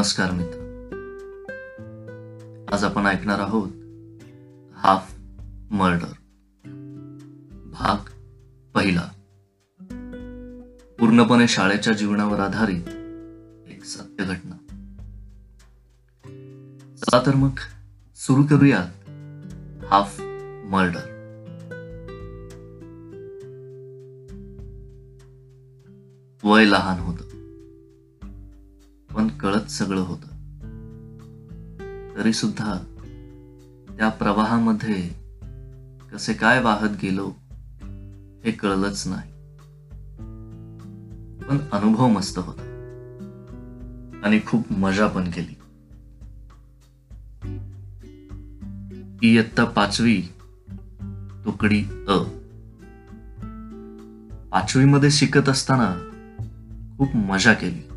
नमस्कार मित्र. आज आपण ऐकणार आहोत हाफ मर्डर. भाग पहिला. पूर्णपणे शाळेच्या जीवनावर आधारित एक सत्य घटना. चला तर मग सुरू करूयात हाफ मर्डर. वय लहान होतं. पण कळत सगळं होतं. तरी सुद्धा त्या प्रवाहामध्ये कसे काय वाहत गेलो हे कळलंच नाही. पण अनुभव मस्त होता. आणि खूप मजा पण केली. इयत्ता पाचवी तुकडी अ. पाचवीमध्ये शिकत असताना खूप मजा केली.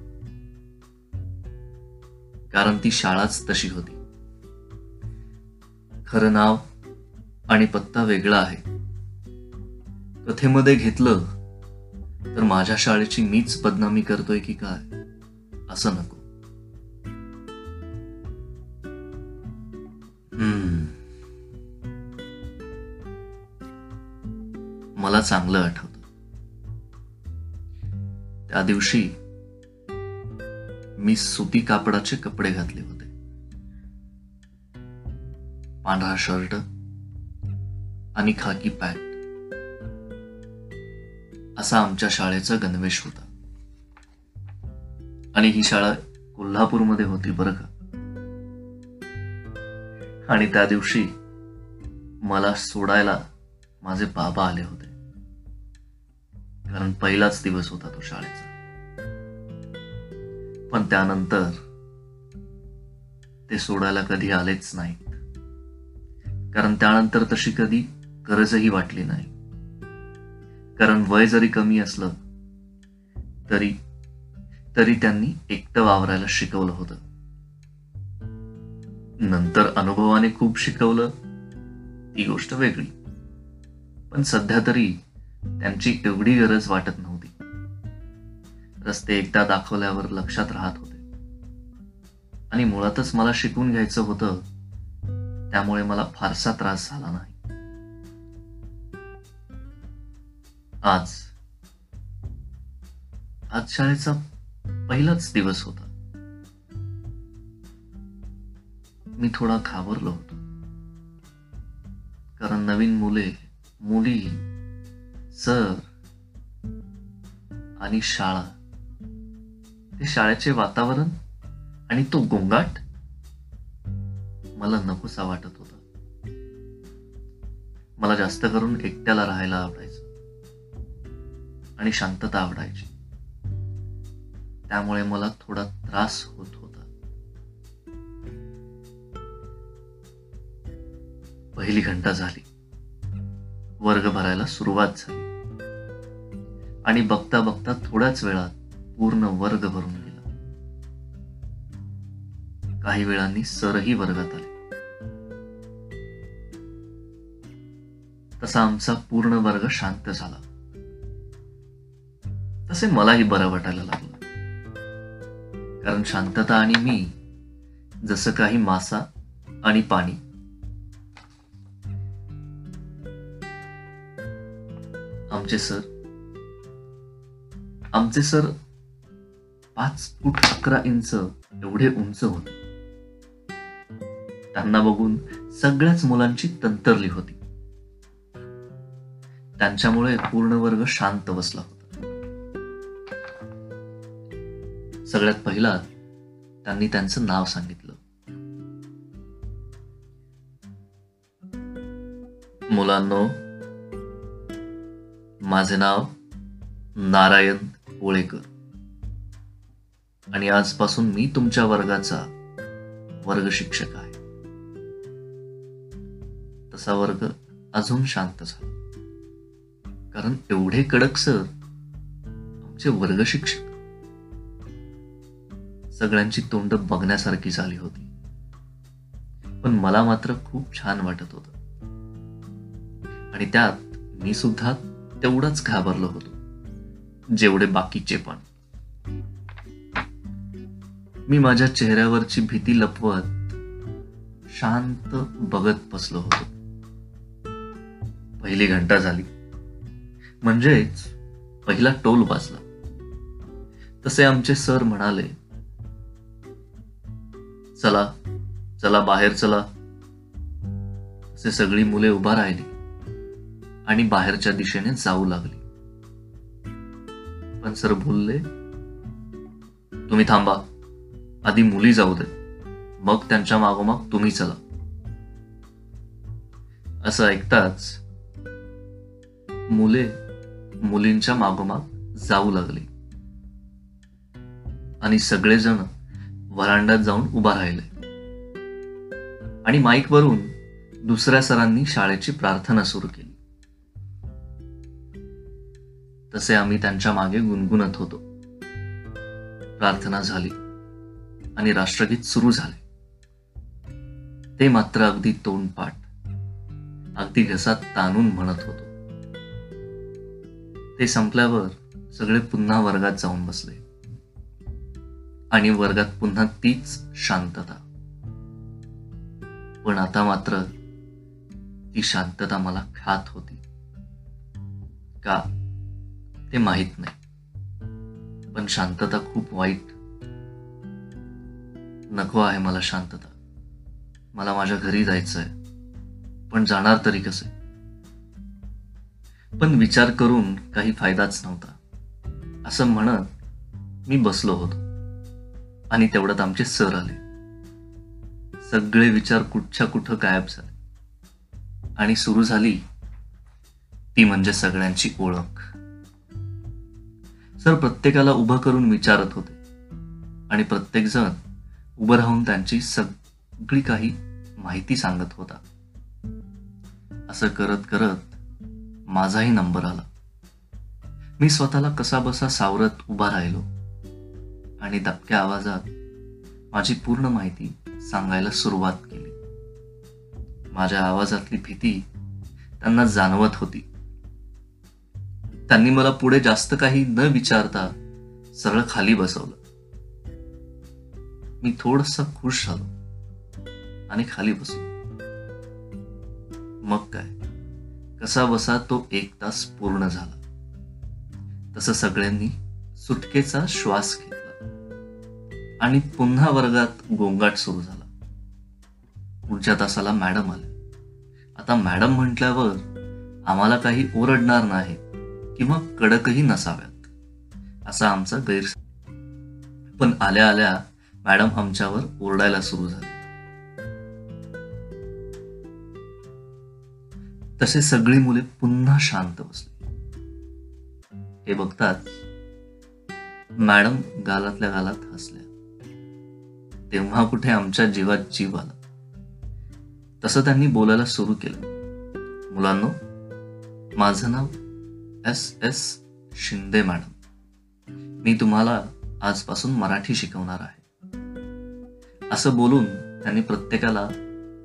कारण ती शाळाच तशी होती. खरं नाव आणि पत्ता वेगळा आहे. कथेमध्ये घेतलं तर माझ्या शाळेची मीच बदनामी करतोय की काय असं नको. हम्म. मला चांगलं आठवतं. त्या दिवशी मी सुती कापडाचे कपडे घातले होते. पांढरा शर्ट आणि खाकी पॅन्ट. असा आमच्या शाळेचा गणवेश होता. आणि ही शाळा कोल्हापूरमध्ये होती बरं का. आणि त्या दिवशी मला सोडायला माझे बाबा आले होते. कारण पहिलाच दिवस होता तो शाळेचा. पण त्यानंतर ते सोडायला कधी आलेच नाहीत. कारण त्यानंतर तशी कधी गरजही वाटली नाही. कारण वय जरी कमी असलं तरी तरी त्यांनी एकटं वावरायला शिकवलं होतं. नंतर अनुभवाने खूप शिकवलं ती गोष्ट वेगळी. पण सध्या तरी त्यांची एवढी गरज वाटत नव्हती. रस्ते एकदा दाखवल्यावर लक्षात राहत होते. आणि मुळातच मला शिकून घ्यायचं होतं त्यामुळे मला फारसा त्रास झाला नाही. आज आज शाळेचा पहिलाच दिवस होता. मी थोडा घाबरलो होतो. कारण नवीन मुले मुली सर आणि शाळा हे शाळेचे वातावरण आणि तो गोंगाट मला नकोसा वाटत होता. मला जास्त करून एकट्याला राहायला आवडायचं आणि शांतता आवडायची. त्यामुळे मला थोडा त्रास होत होता. पहिली घंटा झाली. वर्ग भरायला सुरुवात झाली. आणि बघता बघता थोड्याच वेळात पूर्ण वर्ग भरून गेला. काही वेळांनी सरही वर्गात आले. तसा आमचा पूर्ण वर्ग शांत झाला. तसे मलाही बरं वाटायला लागलं. कारण शांतता आणि मी जसं काही मासा आणि पाणी. आमचे सर आमचे सर पाच फूट अकरा इंच एवढे उंच होते. त्यांना बघून सगळ्याच मुलांची तंतरली होती. त्यांच्यामुळे पूर्ण वर्ग शांत बसला होता. सगळ्यात पहिला त्यांनी त्यांचं नाव सांगितलं. मुलांनो माझे नाव नारायण ओळेकर आणि आजपासून मी तुमच्या वर्गाचा वर्ग शिक्षक आहे. तसा वर्ग अजून शांत झाला. कारण एवढे कडक सर आमचे वर्ग शिक्षक. सगळ्यांची तोंड बघण्यासारखी झाली होती. पण मला मात्र खूप छान वाटत होत. आणि त्यात मी सुद्धा तेवढंच घाबरलो होतो. जेवढे बाकीचे पण. मी माझ्या चेहऱ्यावरची भीती लपवत शांत बघत बसलो होतो. पहिली घंटा झाली. म्हणजेच पहिला टोल वाजला. तसे आमचे सर म्हणाले चला चला बाहेर चला. असे सगळी मुले उभा राहिली आणि बाहेरच्या दिशेने जाऊ लागली. पण सर बोलले तुम्ही थांबा. आधी मुली जाऊ दे. मग त्यांच्या मागोमाग तुम्ही चला. असं ऐकताच मुले मुलींच्या मागोमाग जाऊ लागली. आणि सगळेजण व्हरांड्यात जाऊन उभा राहिले. आणि माईकवरून दुसऱ्या सरांनी शाळेची प्रार्थना सुरू केली. तसे आम्ही त्यांच्या मागे गुणगुणत होतो. प्रार्थना झाली. आणि राष्ट्रगीत सुरू झाले. ते मात्र अगदी तोंडपाठ अगदी घसात ताणून म्हणत होतो. ते संपल्यावर सगळे पुन्हा वर्गात जाऊन बसले. आणि वर्गात पुन्हा तीच शांतता. पण आता मात्र ती शांतता मला खात होती. का? ते माहीत नाही. पण शांतता खूप वाईट नको आहे मला शांतता. मला माझ्या घरी जायचंय. पण जाणार तरी कसे? पण विचार करून काही फायदाच नव्हता. असं म्हणत मी बसलो होतो. आणि तेवढ्यात आमचे सर आले. सगळे विचार कुठच्या कुठं गायब झाले. आणि सुरू झाली ती म्हणजे सगळ्यांची ओळख. सर प्रत्येकाला उभं करून विचारत होते. आणि प्रत्येकजण उभं राहून त्यांची सगळी काही माहिती सांगत होता. असं करत करत माझाही नंबर आला. मी स्वतःला कसा बसा सावरत उभा राहिलो आणि दबक्या आवाजात माझी पूर्ण माहिती सांगायला सुरुवात केली. माझ्या आवाजातली भीती त्यांना जाणवत होती. त्यांनी मला पुढे जास्त काही न विचारता सरळ खाली बसवलं. मी थोडस खुश झालो. आणि खाली बसलो. मग काय? कसा बसा तो एक तास पूर्ण झाला. तसं सगळ्यांनी सुटकेचा श्वास घेतला. आणि पुन्हा वर्गात गोंगाट सुरू झाला. पुढच्या तासाला मॅडम आले आता मॅडम म्हटल्यावर आम्हाला काही ओरडणार नाही किंवा कडकही नसाव्यात. असा आमचा गैर पण आल्या आल्या मॅडम आमच्यावर ओरडायला सुरू झाले. तसे सगळी मुले पुन्हा शांत बसली. हे बघतात मॅडम गालातल्या गालात हसल्या. तेव्हा कुठे आमच्या जीवात जीव आला. तसं त्यांनी बोलायला सुरू केलं. मुलांनो माझं नाव एस एस शिंदे मॅडम. मी तुम्हाला आजपासून मराठी शिकवणार आहे. असं बोलून त्यांनी प्रत्येकाला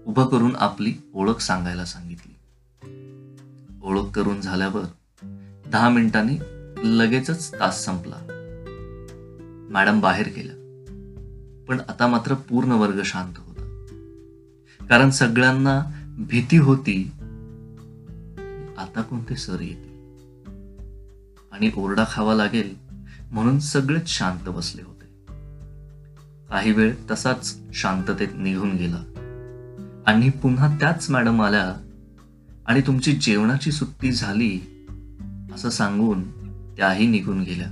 उभं करून आपली ओळख सांगायला सांगितली. ओळख करून झाल्यावर दहा मिनिटांनी लगेचच तास संपला. मॅडम बाहेर गेल्या. पण आता मात्र पूर्ण वर्ग शांत होता. कारण सगळ्यांना भीती होती आता कोणते सर येतील? आणि ओरडा खावा लागेल म्हणून सगळेच शांत बसले होते. काही वेळ तसाच शांततेत निघून गेला. आणि पुन्हा त्याच मॅडम आल्या आणि तुमची जेवणाची सुट्टी झाली असं सांगून त्याही निघून गेल्या.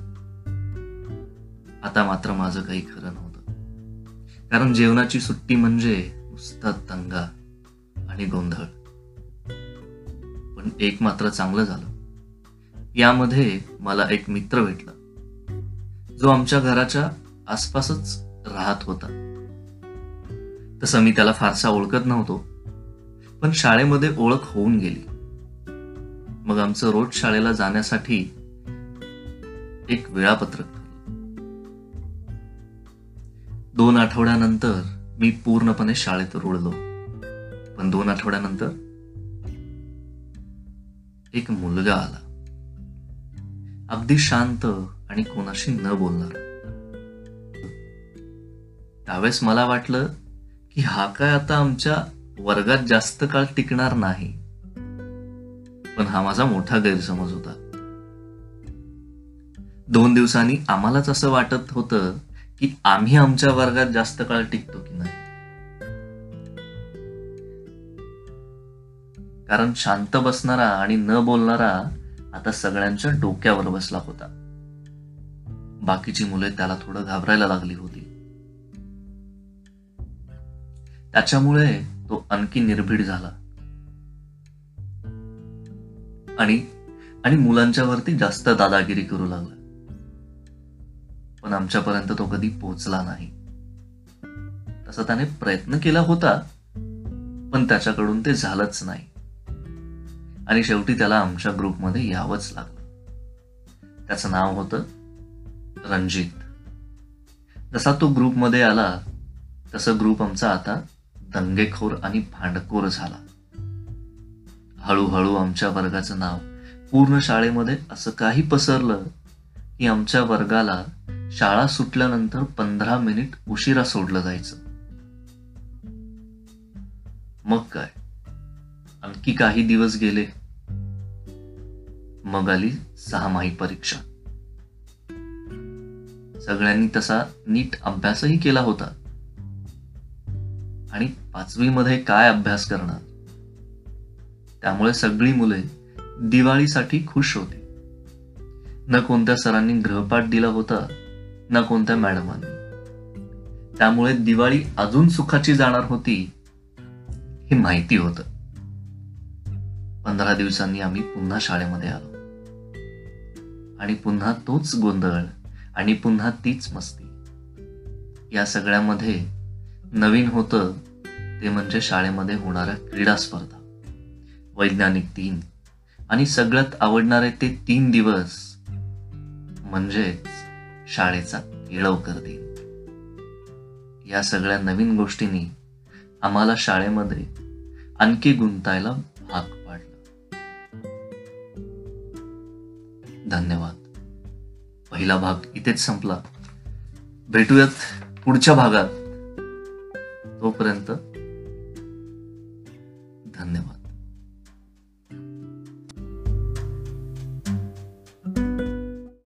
आता मात्र माझं काही खरं नव्हतं. कारण जेवणाची सुट्टी म्हणजे नुसता दंगा आणि गोंधळ. पण एक मात्र चांगलं झालं. यामध्ये मला एक मित्र भेटला. जो आमच्या घराच्या आसपासच राहत होता. तसं मी त्याला फारसा ओळखत नव्हतो पण शाळेमध्ये ओळख होऊन गेली. मग आमचं रोज शाळेला जाण्यासाठी एक वेळापत्रक दोन आठवड्यानंतर मी पूर्णपणे शाळेत रुळलो. पण दोन आठवड्यानंतर एक मुलगा आला. अगदी शांत आणि कोणाशी न बोलणार. त्यावेळेस मला वाटलं की हा काय आता आमच्या वर्गात जास्त काळ टिकणार नाही. पण हा माझा मोठा गैरसमज होता. दोन दिवसांनी आम्हालाच असं वाटत होतं की आम्ही आमच्या वर्गात जास्त काळ टिकतो की नाही. कारण शांत बसणारा आणि न बोलणारा आता सगळ्यांच्या डोक्यावर बसला होता. बाकीची मुले त्याला थोडं घाबरायला लागली होती. त्याच्यामुळे तो आणखी निर्भीड झाला. आणि आणि मुलांच्या वरती जास्त दादागिरी करू लागला. पण आमच्यापर्यंत तो कधी पोचला नाही. तसा त्याने प्रयत्न केला होता पण त्याच्याकडून ते झालंच नाही. आणि शेवटी त्याला आमच्या ग्रुपमध्ये यावंच लागलं. त्याचं नाव होतं रणजित. जसा तो ग्रुपमध्ये आला तसं ग्रुप आमचा आता दंगेखोर आणि भांडखोर झाला. हळूहळू आमच्या वर्गाचं नाव पूर्ण शाळेमध्ये असं काही पसरलं की आमच्या वर्गाला शाळा सुटल्यानंतर पंधरा मिनिट उशिरा सोडलं जायचं. मग काय? आणखी काही दिवस गेले. मग आली सहामाही परीक्षा. सगळ्यांनी तसा नीट अभ्यासही केला होता. आणि पाचवीमध्ये काय अभ्यास करणार? त्यामुळे सगळी मुले दिवाळीसाठी खुश होती. न कोणत्या सरांनी गृहपाठ दिला होता ना कोणत्या मॅडमांनी. त्यामुळे दिवाळी अजून सुखाची जाणार होती हे माहिती होत. पंधरा दिवसांनी आम्ही पुन्हा शाळेमध्ये आलो. आणि पुन्हा तोच गोंधळ आणि पुन्हा तीच मस्ती. या सगळ्यामध्ये नवीन होतं ते म्हणजे शाळेमध्ये होणाऱ्या क्रीडा स्पर्धा. वैज्ञानिक दिन आणि सगळ्यात आवडणारे ते तीन दिवस म्हणजेच शाळेचा केळवकर दिन. या सगळ्या नवीन गोष्टींनी आम्हाला शाळेमध्ये आणखी गुंतायला भाग पाडला. धन्यवाद. पहिला भाग इथेच संपला. भेटूयात पुढच्या भागात. तोपर्यंत धन्यवाद.